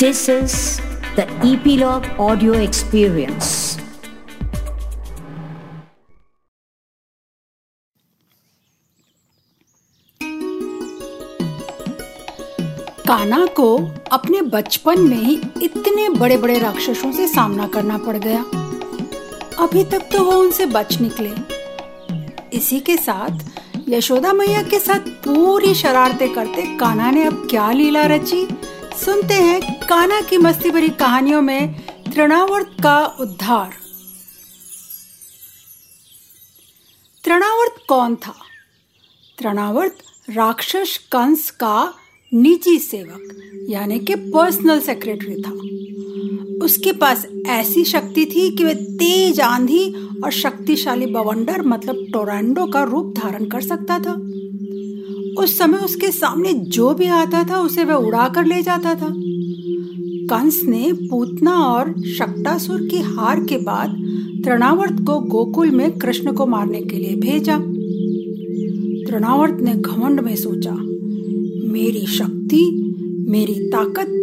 This is the Epilogue Audio Experience. काना को अपने बचपन में ही इतने बड़े बड़े राक्षसों से सामना करना पड़ गया। अभी तक तो वो उनसे बच निकले। इसी के साथ यशोदा मैया के साथ पूरी शरारतें करते काना ने अब क्या लीला रची? सुनते हैं काना की मस्ती भरी कहानियों में तृणावर्त का उद्धार। तृणावर्त कौन था? तृणावर्त राक्षस कंस का निजी सेवक, यानी कि पर्सनल सेक्रेटरी था। उसके पास ऐसी शक्ति थी कि वह तेज आंधी और शक्तिशाली बवंडर मतलब टोरेंडो का रूप धारण कर सकता था। उस समय उसके सामने जो भी आता था, उसे वह उड़ा कर ले जाता था। कंस ने पूतना और शक्टासुर की हार के बाद तृणावर्त को गोकुल में कृष्ण को मारने के लिए भेजा। तृणावर्त ने घमंड में सोचा, मेरी शक्ति, मेरी ताकत,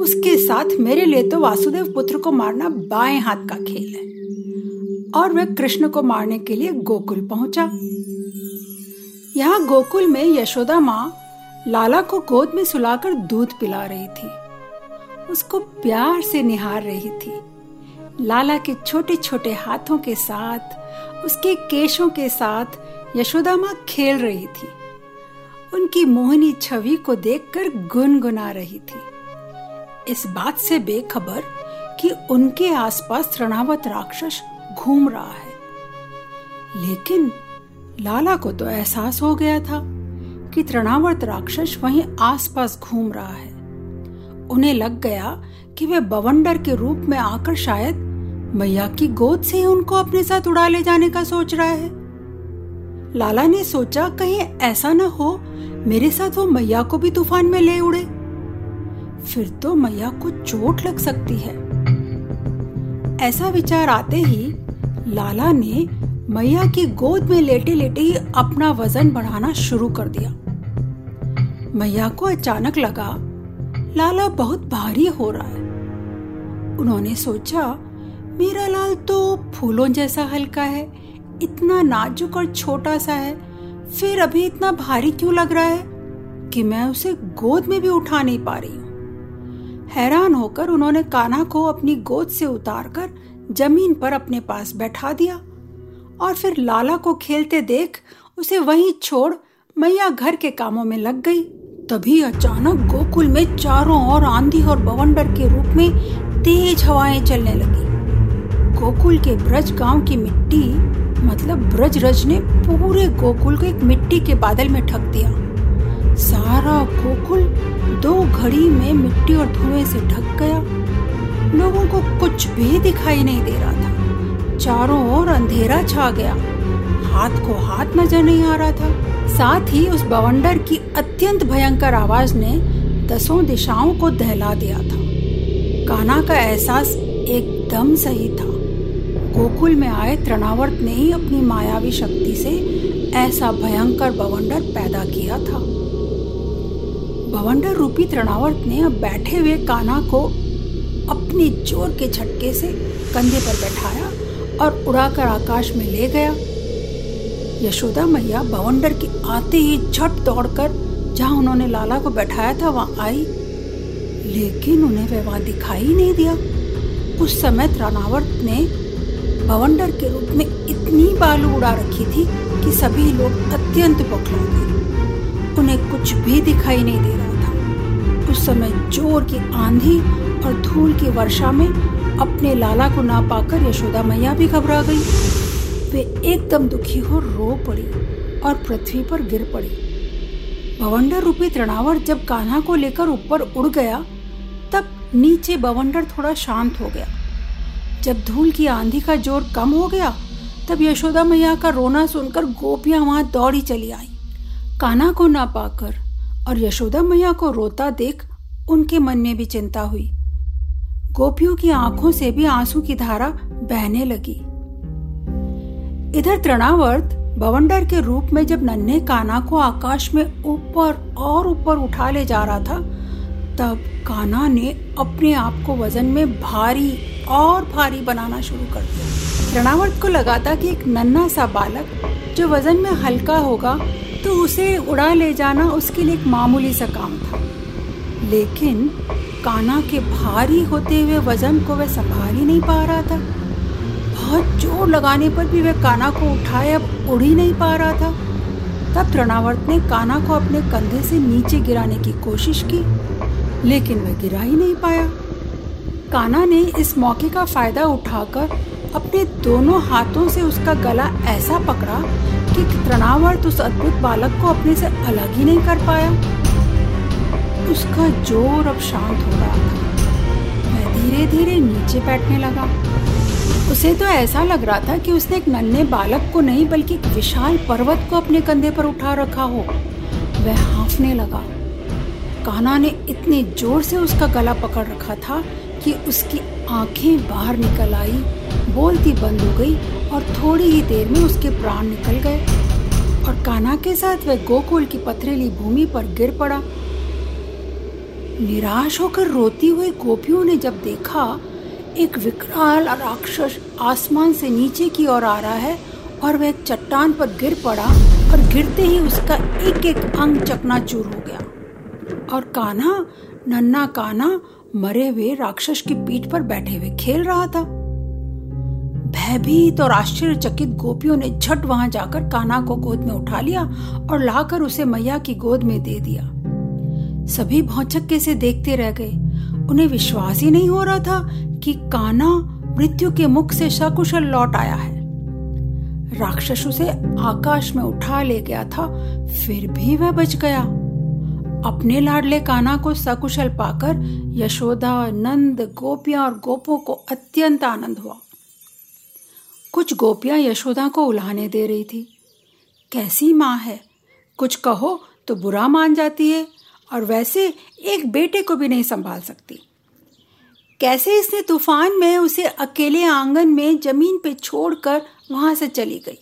उसके साथ मेरे लिए तो वासुदेव पुत्र को मारना बाएँ हाथ का खेल है। और वह कृष्ण को मारने के लिए गोकुल पहुँचा। यहाँ गोकुल में यशोदा माँ लाला को गोद में सुलाकर दूध पिला रही थी। उसको प्यार से निहार रही थी। लाला के छोटे छोटे हाथों के साथ, उसके केशों के साथ यशोदा माँ खेल रही थी। उनकी मोहनी छवि को देखकर गुनगुना रही थी। इस बात से बेखबर कि उनके आसपास तृणावत राक्षस घूम रहा है। लेकिन लाला को तो एहसास हो गया था कि तृणावर्त राक्षस वहीं आसपास घूम रहा है। उन्हें लग गया कि वे बवंडर के रूप में आकर शायद मैया की गोद से ही उनको अपने साथ उड़ा ले जाने का सोच रहा है। लाला ने सोचा, कहीं ऐसा न हो, मेरे साथ वो मैया को भी तूफ़ान में ले उड़े। फिर तो मैया को चोट लग सकती है। ऐसा विचार आते ही लाला ने मैया की गोद में लेटे लेटे ही अपना वज़न बढ़ाना शुरू कर दिया। मैया को अचानक लगा लाला बहुत भारी हो रहा है। उन्होंने सोचा, मेरा लाल तो फूलों जैसा हल्का है, इतना नाजुक और छोटा सा है, फिर अभी इतना भारी क्यों लग रहा है कि मैं उसे गोद में भी उठा नहीं पा रही हूँ? हैरान होकर उन्होंने कान्हा को अपनी गोद से उतारकर ज़मीन पर अपने पास बैठा दिया और फिर लाला को खेलते देख उसे वहीं छोड़ मैया घर के कामों में लग गई। तभी अचानक गोकुल में चारों ओर आंधी और बवंडर के रूप में तेज हवाएँ चलने लगी। गोकुल के ब्रज गाँव की मिट्टी मतलब ब्रज रज ने पूरे गोकुल को एक मिट्टी के बादल में ठक दिया। सारा गोकुल दो घड़ी में मिट्टी और धुएँ से ढक गया। लोगों को कुछ भी दिखाई नहीं दे रहा था। चारों ओर अंधेरा छा गया। हाथ को हाथ नज़र नहीं आ रहा था। साथ ही उस बवंडर की अत्यंत भयंकर आवाज़ ने दसों दिशाओं को दहला दिया था। काना का एहसास एकदम सही था। गोकुल में आए तृणावर्त ने ही अपनी मायावी शक्ति से ऐसा भयंकर बवंडर पैदा किया था। बवंडर रूपी तृणावर्त ने अब बैठे हुए काना को अपने ज़ोर के झटके से कंधे पर बैठाया और उड़ाकर आकाश में ले गया। यशोदा मैया बवंडर के आते ही झट दौड़कर जहाँ उन्होंने लाला को बैठाया था, वहाँ आई। लेकिन उन्हें वह वहाँ दिखाई नहीं दिया। उस समय त्रनावर्त ने बवंडर के रूप में इतनी बालू उड़ा रखी थी कि सभी लोग अत्यंत बौखला गए उन्हें कुछ भी दिखाई नहीं दे रहा था। उस समय ज़ोर की आंधी और धूल की वर्षा में अपने लाला को ना पाकर यशोदा मैया भी घबरा गई। वे एकदम दुखी हो रो पड़ी और पृथ्वी पर गिर पड़ी। बवंडर रूपी तृणावर जब कान्हा को लेकर ऊपर उड़ गया, तब नीचे बवंडर थोड़ा शांत हो गया। जब धूल की आंधी का ज़ोर कम हो गया, तब यशोदा मैया का रोना सुनकर गोपियाँ वहाँ दौड़ी चली आई। काना को ना पाकर और यशोदा मैया को रोता देख उनके मन में भी चिंता हुई। गोपियों की आँखों से भी आँसू की धारा बहने लगी। इधर तृणावर्त, बवंडर के रूप में जब नन्हे काना को आकाश में ऊपर और ऊपर उठा ले जा रहा था, तब काना ने अपने आप को वज़न में भारी और भारी बनाना शुरू कर दिया। त्रणावर्त को लगा था कि एक नन्ना सा बालक जो वज़न में हल्का होगा तो उसे उड़ा ले जाना उसके लिए एक मामूली सा काम था। लेकिन काना के भारी होते हुए वज़न को वह संभाल ही नहीं पा रहा था। बहुत ज़ोर लगाने पर भी वह काना को उठाए, अब उड़ ही नहीं पा रहा था। तब तृणावर्त ने काना को अपने कंधे से नीचे गिराने की कोशिश की, लेकिन वह गिरा ही नहीं पाया। काना ने इस मौके का फ़ायदा उठाकर अपने दोनों हाथों से उसका गला ऐसा पकड़ा कि तृणावर्त उस अद्भुत बालक को अपने से अलग ही नहीं कर पाया। उसका ज़ोर अब शांत हो रहा था। वह धीरे धीरे नीचे बैठने लगा। उसे तो ऐसा लग रहा था कि उसने एक नन्हे बालक को नहीं, बल्कि एक विशाल पर्वत को अपने कंधे पर उठा रखा हो। वह हाँफने लगा। काना ने इतने ज़ोर से उसका गला पकड़ रखा था कि उसकी आँखें बाहर निकल आई, बोलती बंद हो गई और थोड़ी ही देर में उसके प्राण निकल गए। और काना के साथ वह गोकुल की पथरीली भूमि पर गिर पड़ा। निराश होकर रोती हुई गोपियों ने जब देखा एक विकराल राक्षस आसमान से नीचे की ओर आ रहा है और वह चट्टान पर गिर पड़ा और गिरते ही उसका एक एक अंग चकनाचूर हो गया। और कान्हा, नन्ना कान्हा, मरे हुए राक्षस की पीठ पर बैठे हुए खेल रहा था। भयभीत और आश्चर्यचकित गोपियों ने झट वहाँ जाकर कान्हा को गोद में उठा लिया और लाकर उसे मैया की गोद में दे दिया। सभी भौचक्के से देखते रह गए। उन्हें विश्वास ही नहीं हो रहा था कि काना मृत्यु के मुख से सकुशल लौट आया है। राक्षस उसे आकाश में उठा ले गया था, फिर भी वह बच गया। अपने लाडले काना को सकुशल पाकर यशोदा, नंद, गोपियाँ और गोपों को अत्यंत आनंद हुआ। कुछ गोपियाँ यशोदा को उल्हाने दे रही थी। कैसी माँ है? कुछ कहो तो बुरा मान जाती है और वैसे एक बेटे को भी नहीं संभाल सकती। कैसे इसने तूफ़ान में उसे अकेले आँगन में ज़मीन पे छोड़कर वहाँ से चली गई?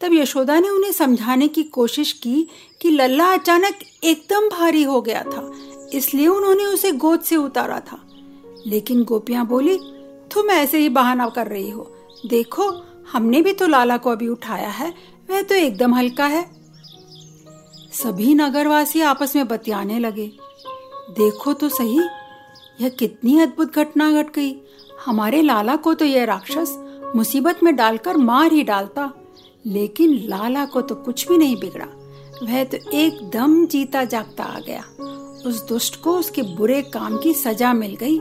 तब यशोदा ने उन्हें समझाने की कोशिश की कि लल्ला अचानक एकदम भारी हो गया था, इसलिए उन्होंने उसे गोद से उतारा था। लेकिन गोपियाँ बोली, तुम ऐसे ही बहाना कर रही हो। देखो, हमने भी तो लाला को अभी उठाया है, वह तो एकदम हल्का है। सभी नगरवासी आपस में बतियाने लगे। देखो तो सही यह कितनी अद्भुत घटना घट गई। हमारे लाला को तो यह राक्षस मुसीबत में डालकर मार ही डालता, लेकिन लाला को तो कुछ भी नहीं बिगड़ा। वह तो एकदम जीता जागता आ गया। उस दुष्ट को उसके बुरे काम की सजा मिल गई।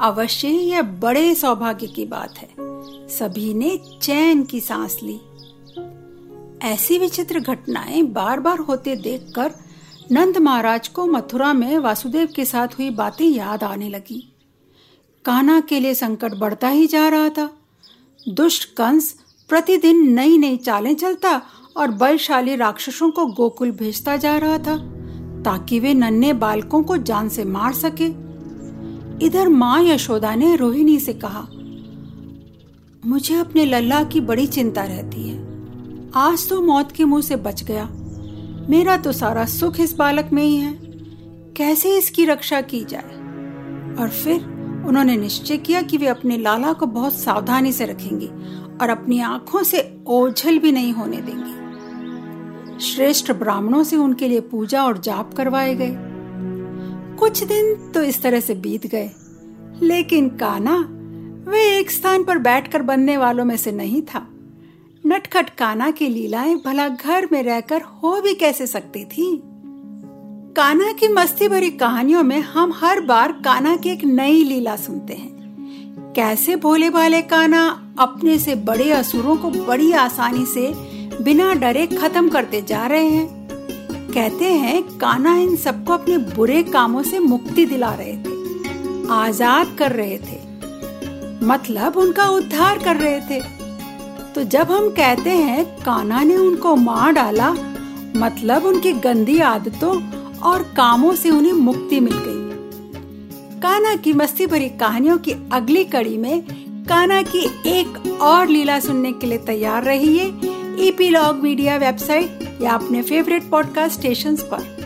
अवश्य यह बड़े सौभाग्य की बात है। सभी ने चैन की सांस ली। ऐसी विचित्र घटनाएँ बार बार होते देखकर नंद महाराज को मथुरा में वासुदेव के साथ हुई बातें याद आने लगी। काना के लिए संकट बढ़ता ही जा रहा था। दुष्ट कंस प्रतिदिन नई नई चालें चलता और बलशाली राक्षसों को गोकुल भेजता जा रहा था, ताकि वे नन्हे बालकों को जान से मार सके। इधर माँ यशोदा ने रोहिणी से कहा, मुझे अपने लल्ला की बड़ी चिंता रहती है। आज तो मौत के मुँह से बच गया। मेरा तो सारा सुख इस बालक में ही है। कैसे इसकी रक्षा की जाए? और फिर उन्होंने निश्चय किया कि वे अपने लाला को बहुत सावधानी से रखेंगी और अपनी आँखों से ओझल भी नहीं होने देंगी। श्रेष्ठ ब्राह्मणों से उनके लिए पूजा और जाप करवाए गए। कुछ दिन तो इस तरह से बीत गए, लेकिन काना वे एक स्थान पर बैठकर बनने वालों में से नहीं था। नटखट काना की लीलाएँ भला घर में रहकर हो भी कैसे सकती थी? काना की मस्ती भरी कहानियों में हम हर बार काना की एक नई लीला सुनते हैं। कैसे भोले भाले काना अपने से बड़े असुरों को बड़ी आसानी से बिना डरे खत्म करते जा रहे हैं। कहते हैं काना इन सबको अपने बुरे कामों से मुक्ति दिला रहे थे, आज़ाद कर रहे थे। मतलब उनका उद्धार कर रहे थे। तो जब हम कहते हैं काना ने उनको मार डाला मतलब उनकी गंदी आदतों और कामों से उन्हें मुक्ति मिल गई। काना की मस्ती भरी कहानियों की अगली कड़ी में काना की एक और लीला सुनने के लिए तैयार रहिए। ईपीलॉग मीडिया वेबसाइट या अपने फेवरेट पॉडकास्ट स्टेशन पर।